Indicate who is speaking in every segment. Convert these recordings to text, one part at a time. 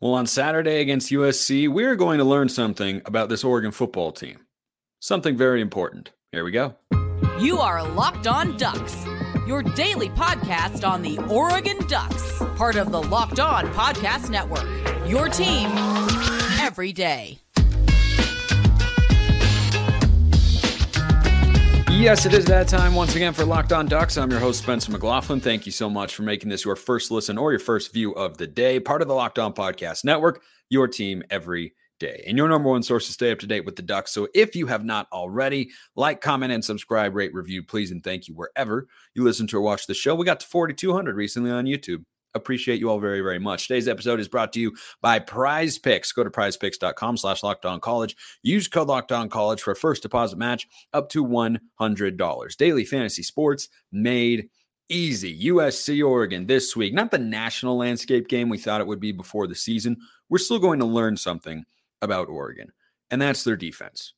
Speaker 1: Well, on Saturday against USC, we're going to learn something about this Oregon football team. Something very important. Here we go.
Speaker 2: You are Locked On Ducks, your daily podcast on the Oregon Ducks, part of the Locked On Podcast Network. Your team every day.
Speaker 1: Yes, it is that time once again for Locked On Ducks. I'm your host, Spencer McLaughlin. Thank you so much for making this your first listen or your first view of the day, part of the Locked On Podcast Network, your team every day, and your number one source to stay up to date with the Ducks. So if you have not already, like, comment, and subscribe, rate, review, please, and thank you wherever you listen to or watch the show. We got to 4,200 recently on YouTube. Appreciate you all very, very much. Today's episode is brought to you by Prize Picks. Go to prizepicks.com slash locked on college. Use code locked on college for a first deposit match up to $100. Daily fantasy sports made easy. USC Oregon this week. Not the national landscape game we thought it would be before the season. We're still going to learn something about Oregon, and that's their defense.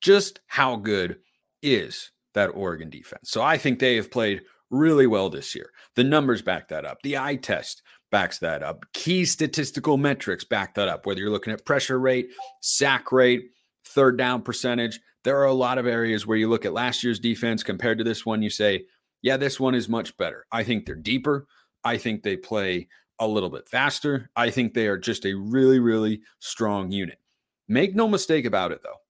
Speaker 1: Just how good is that Oregon defense? So I think they have played really well this year. The numbers back that up. The eye test backs that up. Key statistical metrics back that up. Whether you're looking at pressure rate, sack rate, third down percentage, there are a lot of areas where you look at last year's defense compared to this one, you say, yeah, this one is much better. I think they're deeper. I think they play a little bit faster. I think they are just a really, really strong unit. Make no mistake about it, though.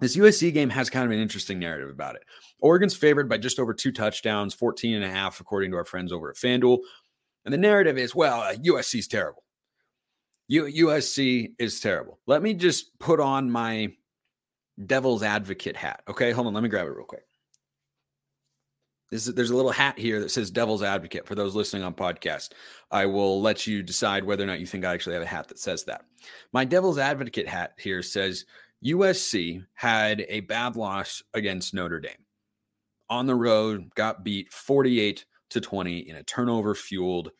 Speaker 1: This USC game has kind of an interesting narrative about it. Oregon's favored by just over two touchdowns, 14 and a half, according to our friends over at FanDuel. And the narrative is, well, uh, USC is terrible. U- USC is terrible. Let me just put on my devil's advocate hat. Okay, hold on. Let me grab it real quick. This is, there's a little hat here that says devil's advocate for those listening on podcast. I will let you decide whether or not you think I actually have a hat that says that. My devil's advocate hat here says USC had a bad loss against Notre Dame. On the road, got beat 48 to 20 in a turnover fueled,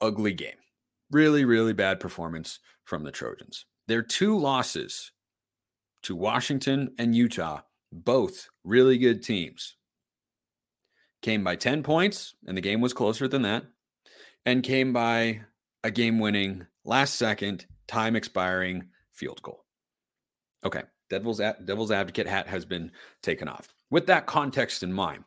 Speaker 1: ugly game. Really, really bad performance from the Trojans. Their two losses to Washington and Utah, both really good teams, came by 10 points, and the game was closer than that, and came by a game winning, last second, time expiring field goal. Okay, devil's devil's advocate hat has been taken off. With that context in mind,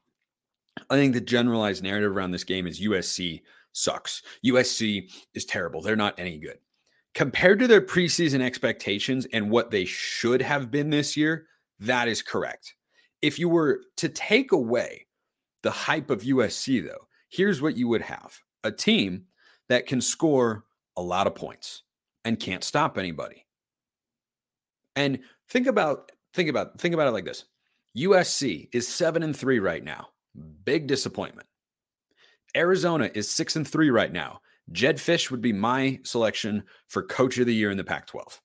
Speaker 1: I think the generalized narrative around this game is USC sucks. USC is terrible. They're not any good. Compared to their preseason expectations and what they should have been this year, that is correct. If you were to take away the hype of USC, though, here's what you would have a team that can score a lot of points and can't stop anybody. And think about think about think about it like this. USC is 7 and 3 right now. Big disappointment. Arizona is 6 and 3 right now. Jedd Fisch would be my selection for coach of the year in the Pac 12.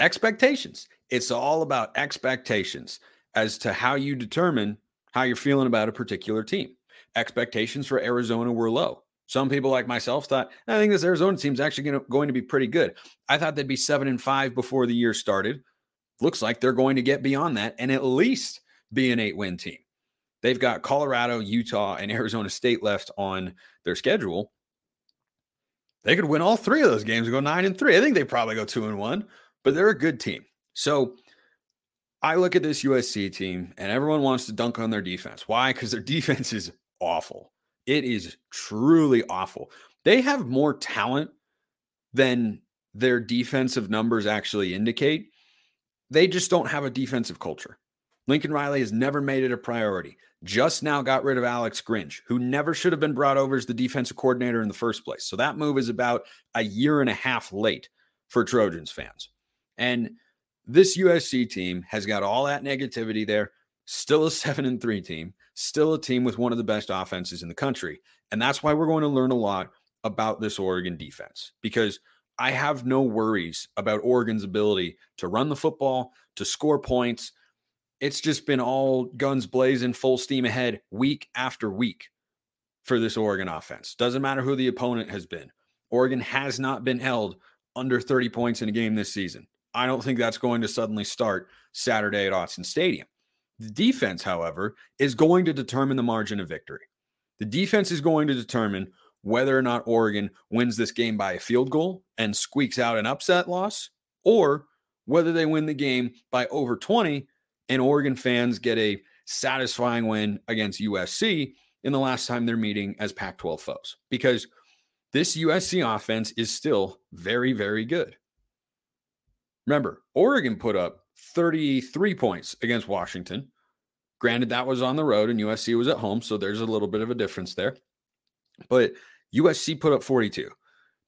Speaker 1: Expectations. It's all about expectations as to how you determine how you're feeling about a particular team. Expectations for Arizona were low. Some people like myself thought, I think this Arizona team's actually gonna, going to be pretty good. I thought they'd be seven and five before the year started. Looks like they're going to get beyond that and at least be an eight win team. They've got Colorado, Utah, and Arizona State left on their schedule. They could win all three of those games and go nine and three. I think they probably go two and one, but they're a good team. So I look at this USC team and everyone wants to dunk on their defense. Why? Because their defense is awful. It is truly awful. They have more talent than their defensive numbers actually indicate. They just don't have a defensive culture. Lincoln Riley has never made it a priority. Just now got rid of Alex Grinch, who never should have been brought over as the defensive coordinator in the first place. So that move is about a year and a half late for Trojans fans. And this USC team has got all that negativity there, still a 7 and 3 team, still a team with one of the best offenses in the country. And that's why we're going to learn a lot about this Oregon defense because I have no worries about Oregon's ability to run the football, to score points. It's just been all guns blazing, full steam ahead, week after week for this Oregon offense. Doesn't matter who the opponent has been. Oregon has not been held under 30 points in a game this season. I don't think that's going to suddenly start Saturday at Autzen Stadium. The defense, however, is going to determine the margin of victory. The defense is going to determine whether or not Oregon wins this game by a field goal and squeaks out an upset loss, or whether they win the game by over 20 and Oregon fans get a satisfying win against USC in the last time they're meeting as Pac 12 foes. Because this USC offense is still very, very good. Remember, Oregon put up 33 points against Washington. Granted, that was on the road and USC was at home. So there's a little bit of a difference there. But USC put up 42.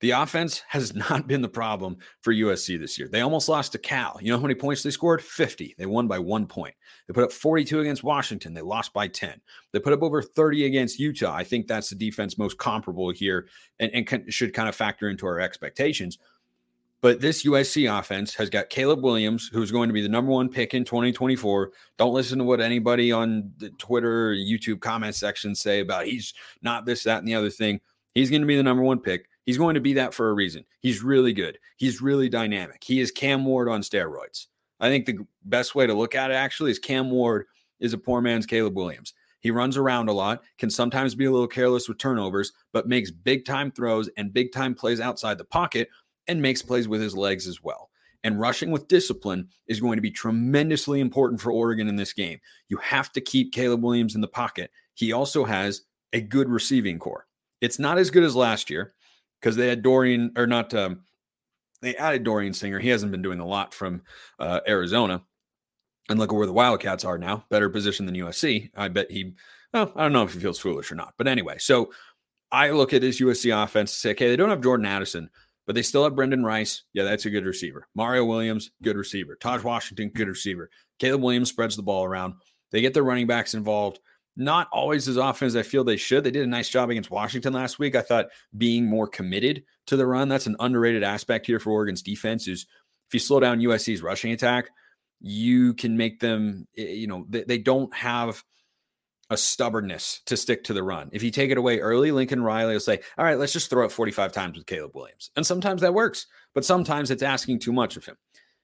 Speaker 1: The offense has not been the problem for USC this year. They almost lost to Cal. You know how many points they scored? 50. They won by one point. They put up 42 against Washington. They lost by 10. They put up over 30 against Utah. I think that's the defense most comparable here and, and should kind of factor into our expectations. But this USC offense has got Caleb Williams, who's going to be the number one pick in 2024. Don't listen to what anybody on the Twitter, YouTube comment section say about he's not this, that, and the other thing. He's going to be the number one pick. He's going to be that for a reason. He's really good. He's really dynamic. He is Cam Ward on steroids. I think the best way to look at it actually is Cam Ward is a poor man's Caleb Williams. He runs around a lot, can sometimes be a little careless with turnovers, but makes big time throws and big time plays outside the pocket and makes plays with his legs as well. And rushing with discipline is going to be tremendously important for Oregon in this game. You have to keep Caleb Williams in the pocket. He also has a good receiving corps. It's not as good as last year because they had Dorian, or not, um, they added Dorian Singer. He hasn't been doing a lot from uh, Arizona. And look at where the Wildcats are now, better position than USC. I bet he, well, I don't know if he feels foolish or not. But anyway, so I look at his USC offense and say, okay, they don't have Jordan Addison, but they still have Brenden Rice. Yeah, that's a good receiver. Mario Williams, good receiver. Tahj Washington, good receiver. Caleb Williams spreads the ball around. They get their running backs involved. Not always as often as I feel they should. They did a nice job against Washington last week. I thought being more committed to the run, that's an underrated aspect here for Oregon's defense is if you slow down USC's rushing attack, you can make them, eh, you know, they, they don't have – a stubbornness to stick to the run. If you take it away early, Lincoln Riley will say, All right, let's just throw it 45 times with Caleb Williams. And sometimes that works, but sometimes it's asking too much of him.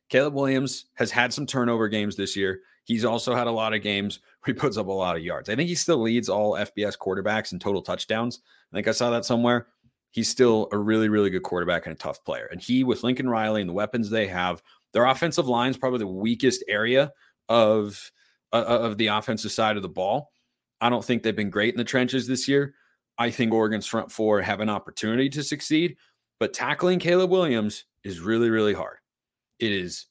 Speaker 1: Caleb Williams has had some turnover games this year. He's also had a lot of games where he puts up a lot of yards. I think he still leads all FBS quarterbacks in total touchdowns. I think I saw that somewhere. He's still a really, really good quarterback and a tough player. And he, with Lincoln Riley and the weapons they have, their offensive line is probably the weakest area of, uh, of the offensive side of the ball. I don't think they've been great in the trenches this year. I think Oregon's front four have an opportunity to succeed, but tackling Caleb Williams is really, really hard. It is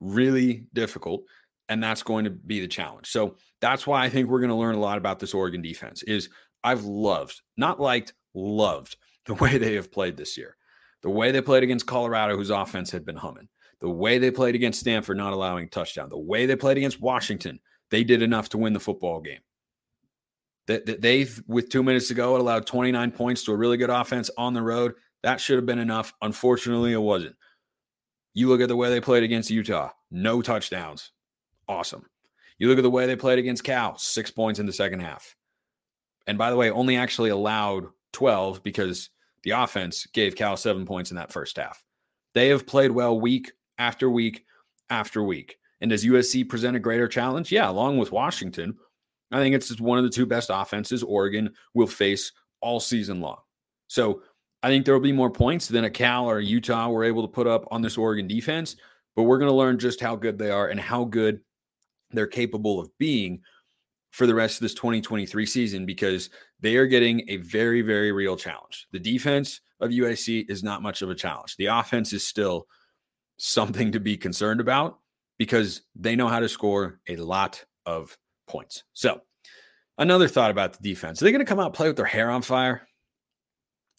Speaker 1: really difficult, and that's going to be the challenge. So that's why I think we're going to learn a lot about this Oregon defense. Is I've loved, not liked, loved the way they have played this year. The way they played against Colorado, whose offense had been humming. The way they played against Stanford, not allowing touchdown. The way they played against Washington, they did enough to win the football game. That they've with two minutes to go allowed 29 points to a really good offense on the road. That should have been enough. Unfortunately, it wasn't. You look at the way they played against Utah, no touchdowns. Awesome. You look at the way they played against Cal, six points in the second half. And by the way, only actually allowed 12 because the offense gave Cal seven points in that first half. They have played well week after week after week. And does USC present a greater challenge? Yeah, along with Washington. I think it's just one of the two best offenses Oregon will face all season long. So I think there will be more points than a Cal or a Utah were able to put up on this Oregon defense, but we're going to learn just how good they are and how good they're capable of being for the rest of this 2023 season because they are getting a very, very real challenge. The defense of USC is not much of a challenge. The offense is still something to be concerned about because they know how to score a lot of points. So, another thought about the defense. Are they going to come out play with their hair on fire?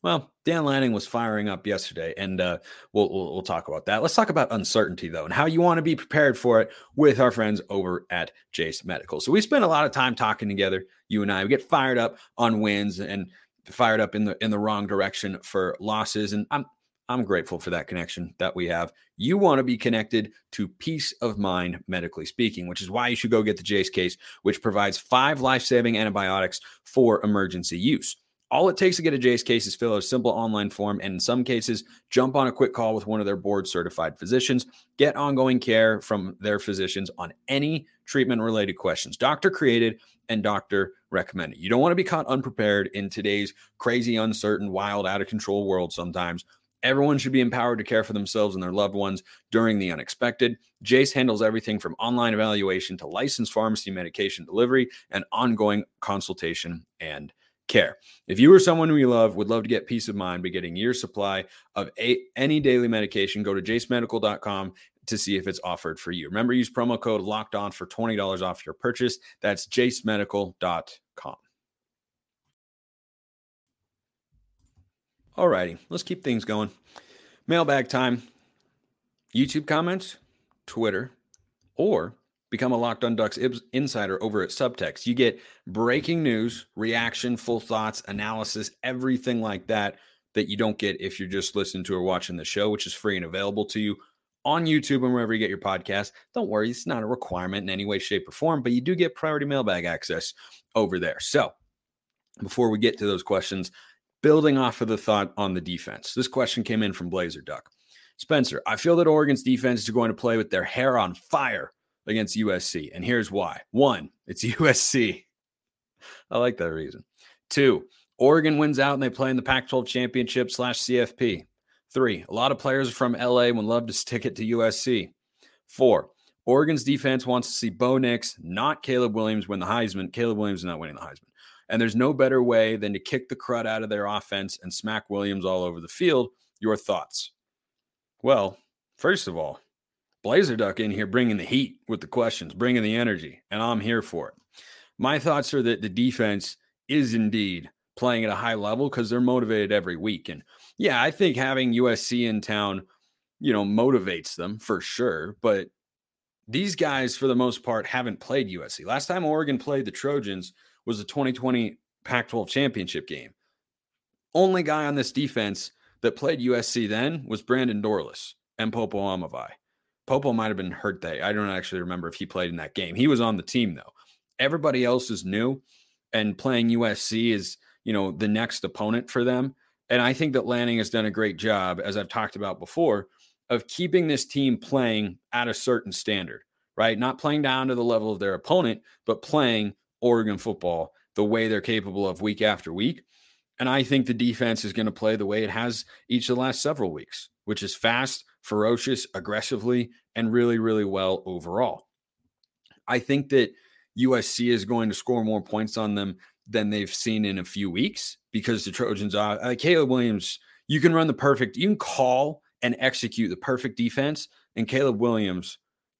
Speaker 1: Well, Dan Lanning was firing up yesterday, and uh, we'll, we'll, we'll talk about that. Let's talk about uncertainty though, and how you want to be prepared for it with our friends over at Jase Medical. So we spend a lot of time talking together, you and I. We get fired up on wins and fired up in the in the wrong direction for losses, and I'm I'm grateful for that connection that we have. You want to be connected to peace of mind, medically speaking, which is why you should go get the Jase case, which provides five life saving antibiotics for emergency use. All it takes to get a Jase case is fill out a simple online form, and in some cases, jump on a quick call with one of their board certified physicians. Get ongoing care from their physicians on any treatment related questions, doctor created and doctor recommended. You don't want to be caught unprepared in today's crazy, uncertain, wild, out of control world sometimes. Everyone should be empowered to care for themselves and their loved ones during the unexpected. Jase handles everything from online evaluation to licensed pharmacy medication delivery and ongoing consultation and care. If you or someone we love would love to get peace of mind by getting your supply of a, any daily medication, go to jasemedical.com to see if it's offered for you. Remember, use promo code locked on for $20 off your purchase. That's jasemedical.com. All righty, let's keep things going. Mailbag time. YouTube comments, Twitter, or become a Locked On Ducks insider over at Subtext. You get breaking news, reaction, full thoughts, analysis, everything like that that you don't get if you're just listening to or watching the show, which is free and available to you on YouTube and wherever you get your podcast. Don't worry, it's not a requirement in any way, shape, or form, but you do get priority mailbag access over there. So before we get to those questions, building off of the thought on the defense, this question came in from Blazer Duck. Spencer, I feel that Oregon's defense is going to play with their hair on fire against USC. And here's why one, it's USC. I like that reason. Two, Oregon wins out and they play in the Pac 12 championship slash CFP. Three, a lot of players from LA would love to stick it to USC. Four, Oregon's defense wants to see Bo Nix, not Caleb Williams, win the Heisman. Caleb Williams is not winning the Heisman. And there's no better way than to kick the crud out of their offense and smack Williams all over the field. Your thoughts? Well, first of all, Blazer Duck in here bringing the heat with the questions, bringing the energy, and I'm here for it. My thoughts are that the defense is indeed playing at a high level because they're motivated every week. And yeah, I think having USC in town, you know, motivates them for sure. But these guys, for the most part, haven't played USC. Last time Oregon played the Trojans was the 2020 Pac 12 championship game. Only guy on this defense that played USC then was Brandon Dorlus and Popo Aumavae. Popo might have been hurt that. I don't actually remember if he played in that game. He was on the team though. Everybody else is new and playing USC is, you know, the next opponent for them. And I think that Lanning has done a great job, as I've talked about before, of keeping this team playing at a certain standard, right? Not playing down to the level of their opponent, but playing Oregon football the way they're capable of week after week. And I think the defense is going to play the way it has each of the last several weeks, which is fast, ferocious, aggressively, and really, really well overall. I think that USC is going to score more points on them than they've seen in a few weeks because the Trojans are uh, Caleb Williams. You can run the perfect, you can call and execute the perfect defense, and Caleb Williams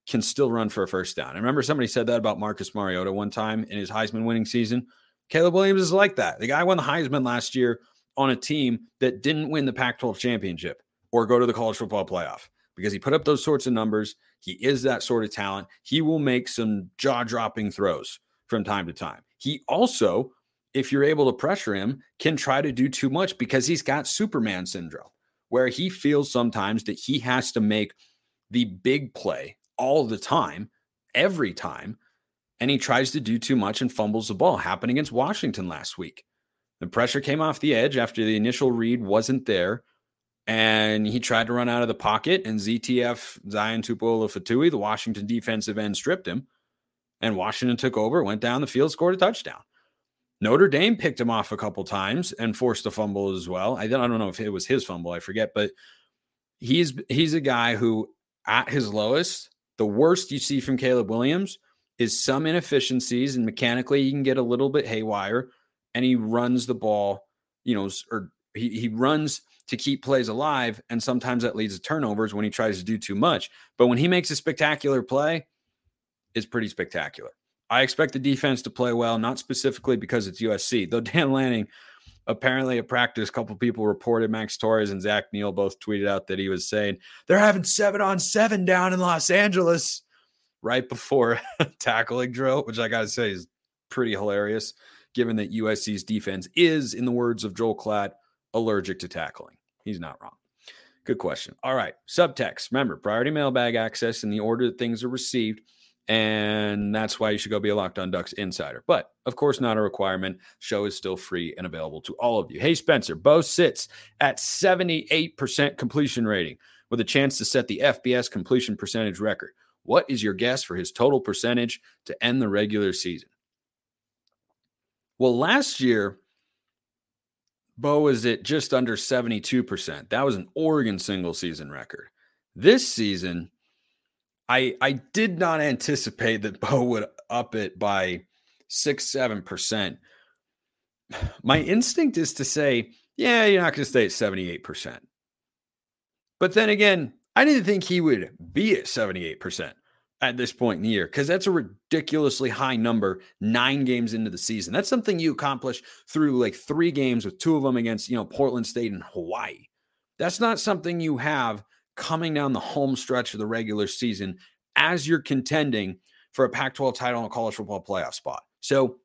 Speaker 1: can still run for a first down. I remember somebody said that about Marcus Mariota one time in his Heisman winning season. Caleb Williams is like that. The guy won the Heisman last year on a team that didn't win the Pac 12 championship or go to the college football playoff because he put up those sorts of numbers. He is that sort of talent. He will make some jaw dropping throws from time to time. He also, if you're able to pressure him, can try to do too much because he's got Superman syndrome, where he feels sometimes that he has to make the big play all the time, every time. And he tries to do too much and fumbles the ball. Happened against Washington last week. The pressure came off the edge after the initial read wasn't there and he tried to run out of the pocket, and ZTF Zion Tupuola-Fetui, the Washington defensive end, stripped him, and Washington took over, went down the field, scored a touchdown. Notre Dame picked him off a couple times and forced a fumble as well. I don't know if it was his fumble, I forget, but he's he's a guy who, at his lowest, the worst you see from Caleb Williams is some inefficiencies, and mechanically he can get a little bit haywire, and he runs the ball, you know, or he he runs to keep plays alive. And sometimes that leads to turnovers when he tries to do too much. But when he makes a spectacular play, it's pretty spectacular. I expect the defense to play well, not specifically because it's USC, though Dan Lanning apparently at practice, a couple people reported Max Torres and Zach Neal both tweeted out that he was saying they're having seven on seven down in Los Angeles right before tackling drill, which I got to say is pretty hilarious, given that USC's defense is, in the words of Joel Klatt, allergic to tackling. He's not wrong. Good question. All right. Subtext. Remember, priority mailbag access in the order that things are received. And that's why you should go be a Locked On Ducks insider. But of course, not a requirement. Show is still free and available to all of you. Hey, Spencer, Bo sits at 78% completion rating with a chance to set the FBS completion percentage record. What is your guess for his total percentage to end the regular season? Well, last year, Bo was at just under 72%. That was an Oregon single season record. This season, I I did not anticipate that Bo would up it by six, seven percent. My instinct is to say, yeah, you're not going to stay at 78%. But then again, I didn't think he would be at 78% at this point in the year because that's a ridiculously high number nine games into the season. That's something you accomplish through like three games with two of them against, you know, Portland State and Hawaii. That's not something you have coming down the home stretch of the regular season as you're contending for a Pac 12 title and a college football playoff spot. So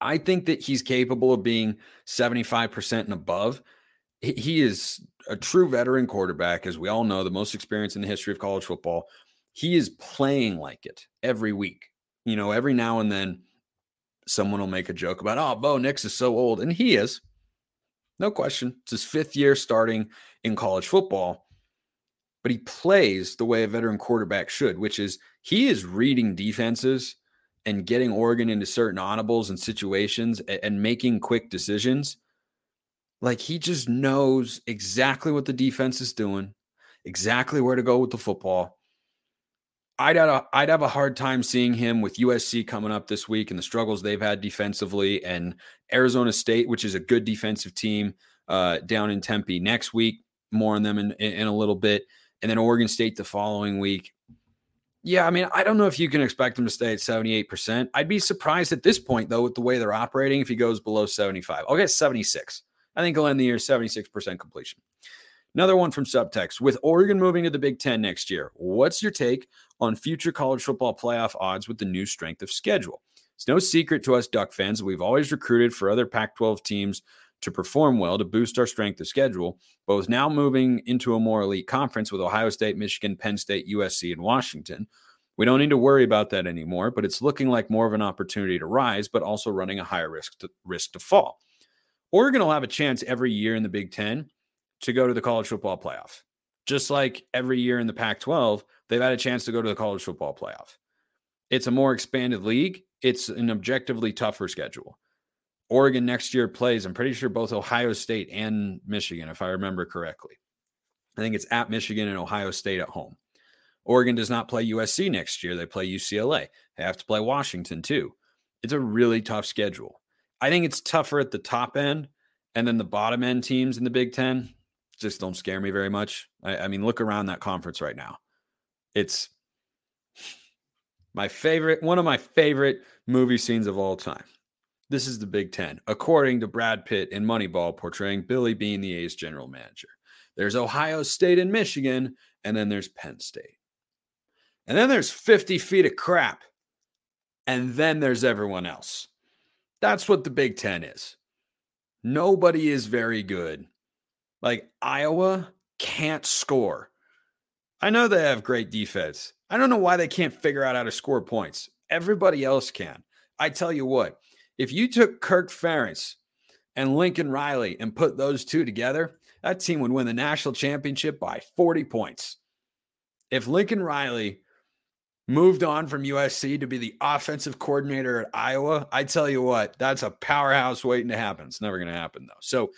Speaker 1: I think that he's capable of being 75% and above. He is a true veteran quarterback, as we all know, the most experience in the history of college football. He is playing like it every week. You know, every now and then someone will make a joke about, oh, Bo Nix is so old. And he is. No question. It's his fifth year starting in college football. But he plays the way a veteran quarterback should, which is he is reading defenses and getting Oregon into certain audibles and situations and, and making quick decisions. Like he just knows exactly what the defense is doing, exactly where to go with the football. I'd have, a, I'd have a hard time seeing him with USC coming up this week and the struggles they've had defensively, and Arizona State, which is a good defensive team, uh, down in Tempe next week. More on them in, in, in a little bit, and then Oregon State the following week. Yeah, I mean, I don't know if you can expect him to stay at 78%. I'd be surprised at this point, though, with the way they're operating if he goes below 75. I'll get 76. I think he'll end the year 76% completion. Another one from Subtext. With Oregon moving to the Big Ten next year, what's your take on future college football playoff odds with the new strength of schedule? It's no secret to us Duck fans we've always recruited for other Pac 12 teams to perform well to boost our strength of schedule, but with now moving into a more elite conference with Ohio State, Michigan, Penn State, USC, and Washington, we don't need to worry about that anymore, but it's looking like more of an opportunity to rise, but also running a higher risk to, risk to fall. Oregon will have a chance every year in the Big Ten to go to the college football playoff. Just like every year in the Pac 12, they've had a chance to go to the college football playoff. It's a more expanded league, it's an objectively tougher schedule. Oregon next year plays, I'm pretty sure both Ohio State and Michigan, if I remember correctly. I think it's at Michigan and Ohio State at home. Oregon does not play USC next year. They play UCLA. They have to play Washington too. It's a really tough schedule. I think it's tougher at the top end, and then the bottom end teams in the Big Ten just don't scare me very much. I, I mean, look around that conference right now. It's my favorite, one of my favorite movie scenes of all time. This is the Big Ten, according to Brad Pitt in Moneyball, portraying Billy Beane the A's general manager. There's Ohio State and Michigan, and then there's Penn State. And then there's 50 feet of crap. And then there's everyone else. That's what the Big Ten is. Nobody is very good. Like Iowa can't score. I know they have great defense. I don't know why they can't figure out how to score points. Everybody else can. I tell you what, if you took Kirk Ferentz and Lincoln Riley and put those two together, that team would win the national championship by 40 points. If Lincoln Riley moved on from USC to be the offensive coordinator at Iowa, I tell you what, that's a powerhouse waiting to happen. It's never going to happen though. So,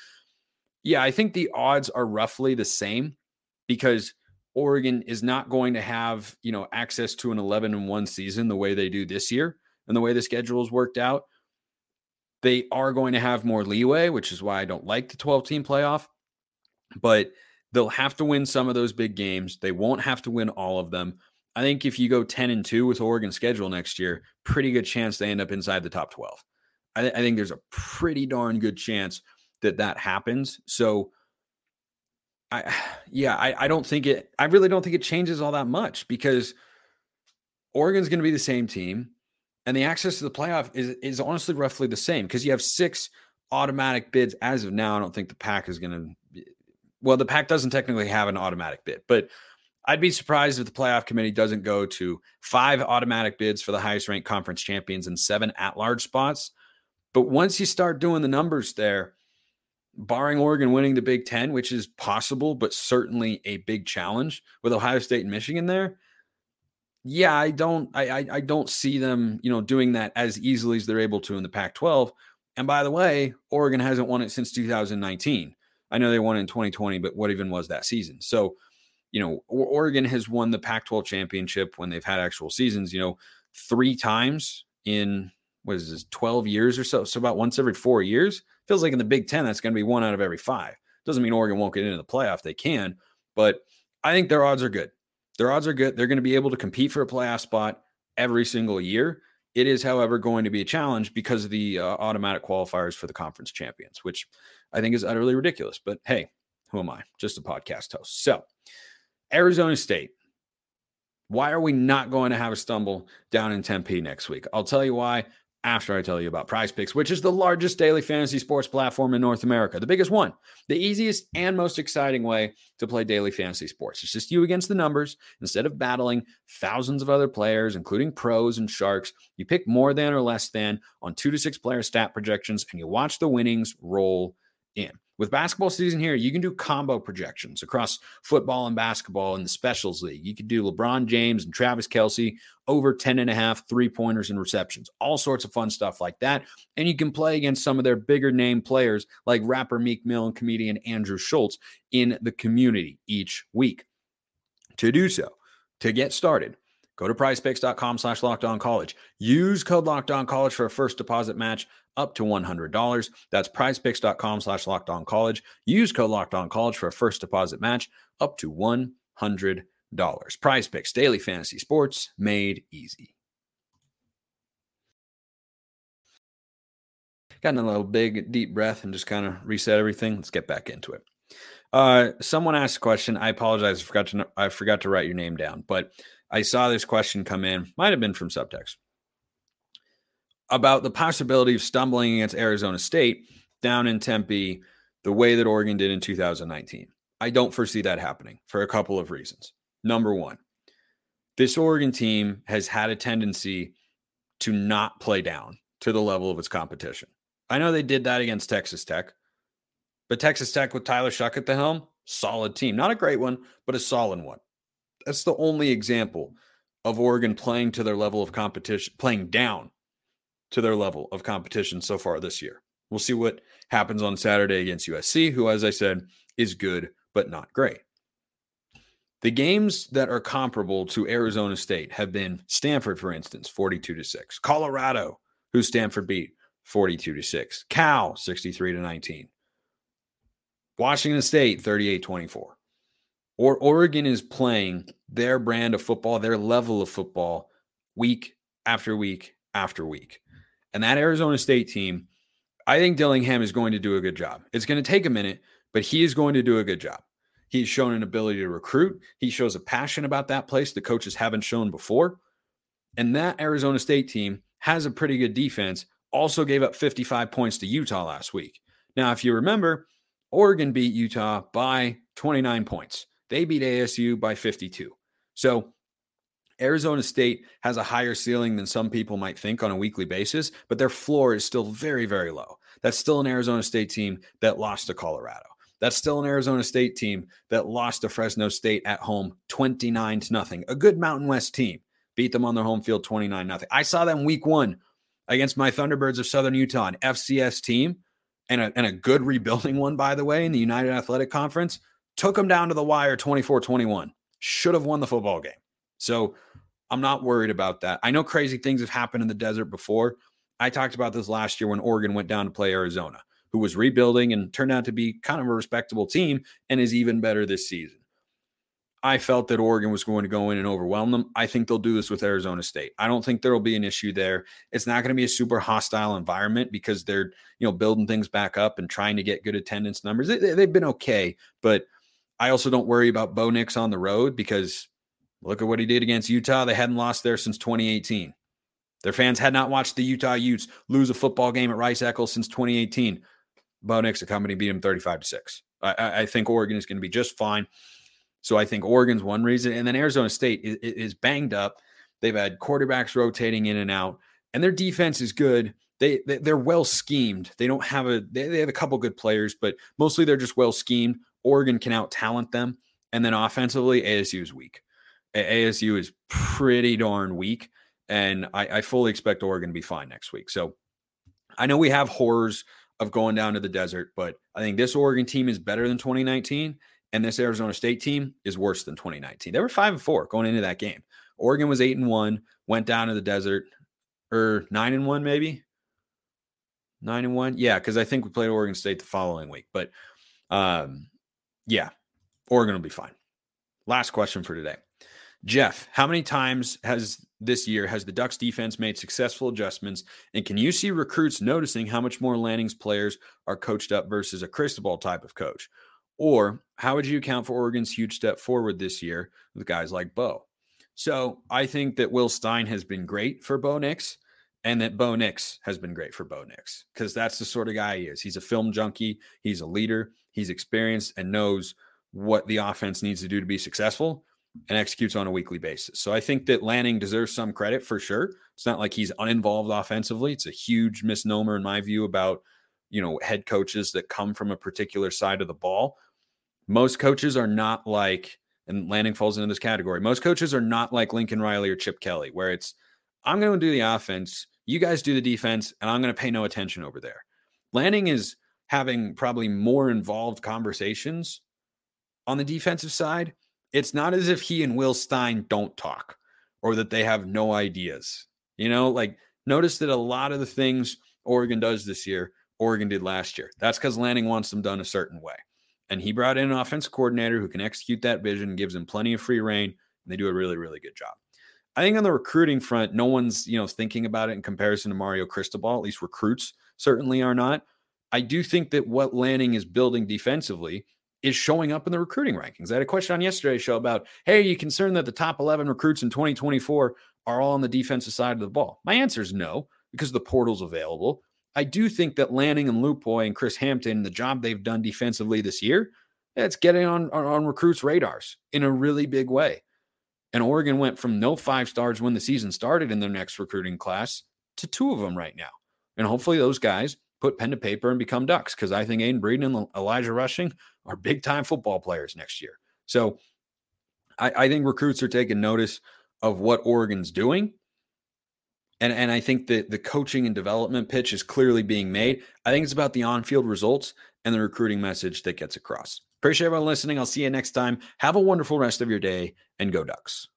Speaker 1: yeah, I think the odds are roughly the same because Oregon is not going to have, you know, access to an 11 and 1 season the way they do this year and the way the schedule is worked out. They are going to have more leeway, which is why I don't like the 12 team playoff, but they'll have to win some of those big games. They won't have to win all of them. I think if you go 10 and 2 with Oregon schedule next year, pretty good chance they end up inside the top 12. I, th- I think there's a pretty darn good chance that that happens. So, I, yeah, I, I don't think it, I really don't think it changes all that much because Oregon's going to be the same team and the access to the playoff is is honestly roughly the same because you have six automatic bids as of now. I don't think the Pac is going to. Well, the Pac doesn't technically have an automatic bid, but I'd be surprised if the playoff committee doesn't go to five automatic bids for the highest ranked conference champions and seven at large spots. But once you start doing the numbers there, barring Oregon winning the Big Ten, which is possible, but certainly a big challenge with Ohio State and Michigan there, yeah, I don't I, I, I don't see them, you know, doing that as easily as they're able to in the Pac-12, And by the way, Oregon hasn't won it since 2019. I know they won in 2020, but what even was that season? So, you know, Oregon has won the Pac 12 championship when they've had actual seasons, you know, three times in what is this, 12 years or so? So about once every four years. Feels like in the Big Ten, that's going to be one out of every five. Doesn't mean Oregon won't get into the playoff. They can, but I think their odds are good. Their odds are good. They're going to be able to compete for a playoff spot every single year. It is, however, going to be a challenge because of the uh, automatic qualifiers for the conference champions, which I think is utterly ridiculous. But hey, who am I? Just a podcast host. So, Arizona State. Why are we not going to have a stumble down in Tempe next week? I'll tell you why after I tell you about Prize Picks, which is the largest daily fantasy sports platform in North America, the biggest one, the easiest and most exciting way to play daily fantasy sports. It's just you against the numbers. Instead of battling thousands of other players, including pros and sharks, you pick more than or less than on two to six player stat projections and you watch the winnings roll in. With basketball season here, you can do combo projections across football and basketball in the specials league. You could do LeBron James and Travis Kelce over 10 and a half three pointers and receptions, all sorts of fun stuff like that. And you can play against some of their bigger name players like rapper Meek Mill and comedian Andrew Schulz in the community each week. To do so, to get started, Go to prizepicks.com slash locked on college. Use code locked on college for a first deposit match up to $100. That's prizepicks.com slash locked on college. Use code locked on college for a first deposit match up to $100. Prize picks, daily fantasy sports made easy. Got a little big, deep breath and just kind of reset everything. Let's get back into it. Uh, someone asked a question. I apologize. I forgot to I forgot to write your name down, but I saw this question come in, might have been from subtext, about the possibility of stumbling against Arizona State down in Tempe the way that Oregon did in 2019. I don't foresee that happening for a couple of reasons. Number one, this Oregon team has had a tendency to not play down to the level of its competition. I know they did that against Texas Tech, but Texas Tech with Tyler Shough at the helm, solid team. Not a great one, but a solid one. That's the only example of Oregon playing to their level of competition, playing down to their level of competition so far this year. We'll see what happens on Saturday against USC, who, as I said, is good but not great. The games that are comparable to Arizona State have been Stanford, for instance, 42 to 6. Colorado, who Stanford beat 42 to 6. Cal, 63 to 19. Washington State, 38 24 or Oregon is playing their brand of football, their level of football week after week after week. And that Arizona State team, I think Dillingham is going to do a good job. It's going to take a minute, but he is going to do a good job. He's shown an ability to recruit. He shows a passion about that place the coaches haven't shown before. And that Arizona State team has a pretty good defense, also gave up 55 points to Utah last week. Now, if you remember, Oregon beat Utah by 29 points. They beat ASU by 52. So Arizona State has a higher ceiling than some people might think on a weekly basis, but their floor is still very, very low. That's still an Arizona State team that lost to Colorado. That's still an Arizona State team that lost to Fresno State at home 29 to nothing. A good Mountain West team beat them on their home field 29 nothing. I saw them week 1 against my Thunderbirds of Southern Utah, an FCS team and a, and a good rebuilding one by the way in the United Athletic Conference took them down to the wire 24 21. Should have won the football game. So I'm not worried about that. I know crazy things have happened in the desert before. I talked about this last year when Oregon went down to play Arizona, who was rebuilding and turned out to be kind of a respectable team and is even better this season. I felt that Oregon was going to go in and overwhelm them. I think they'll do this with Arizona State. I don't think there will be an issue there. It's not going to be a super hostile environment because they're, you know, building things back up and trying to get good attendance numbers. They, have been okay, but – I also don't worry about Bo Nix on the road because look at what he did against Utah. They hadn't lost there since 2018. Their fans had not watched the Utah Utes lose a football game at Rice Eccles since 2018. Bo Nix, a company, beat him 35 to 6. I, I think Oregon is going to be just fine. So I think Oregon's one reason. And then Arizona State is, is banged up. They've had quarterbacks rotating in and out, and their defense is good. They, they are well schemed. They don't have a they, they have a couple good players, but mostly they're just well schemed. Oregon can out talent them. And then offensively, ASU is weak. ASU is pretty darn weak. And I, I fully expect Oregon to be fine next week. So I know we have horrors of going down to the desert, but I think this Oregon team is better than 2019, and this Arizona State team is worse than 2019. They were five and four going into that game. Oregon was eight and one, went down to the desert, or nine and one, maybe nine and one. Yeah, because I think we played Oregon State the following week. But um, yeah, Oregon will be fine. Last question for today. Jeff, how many times has this year has the Ducks defense made successful adjustments? And can you see recruits noticing how much more Lanning's players are coached up versus a Cristobal type of coach? Or how would you account for Oregon's huge step forward this year with guys like Bo? So I think that Will Stein has been great for Bo Nix and that Bo Nix has been great for Bo Nix because that's the sort of guy he is. He's a film junkie, he's a leader, he's experienced and knows what the offense needs to do to be successful and executes on a weekly basis. So I think that Lanning deserves some credit for sure. It's not like he's uninvolved offensively. It's a huge misnomer in my view about, you know, head coaches that come from a particular side of the ball. Most coaches are not like and Lanning falls into this category. Most coaches are not like Lincoln Riley or Chip Kelly where it's I'm going to do the offense, you guys do the defense, and I'm going to pay no attention over there. Lanning is having probably more involved conversations on the defensive side. It's not as if he and Will Stein don't talk or that they have no ideas. You know, like notice that a lot of the things Oregon does this year, Oregon did last year. That's because Lanning wants them done a certain way. And he brought in an offense coordinator who can execute that vision, gives them plenty of free rein, and they do a really, really good job. I think on the recruiting front, no one's you know thinking about it in comparison to Mario Cristobal. At least recruits certainly are not. I do think that what Lanning is building defensively is showing up in the recruiting rankings. I had a question on yesterday's show about, hey, are you concerned that the top 11 recruits in 2024 are all on the defensive side of the ball? My answer is no, because the portal's available. I do think that Lanning and Lupoi and Chris Hampton, the job they've done defensively this year, it's getting on, on, on recruits' radars in a really big way. And Oregon went from no five stars when the season started in their next recruiting class to two of them right now. And hopefully those guys put pen to paper and become Ducks because I think Aiden Breeden and Elijah Rushing are big time football players next year. So I, I think recruits are taking notice of what Oregon's doing. And, and I think that the coaching and development pitch is clearly being made. I think it's about the on field results and the recruiting message that gets across. Appreciate everyone listening. I'll see you next time. Have a wonderful rest of your day and go Ducks.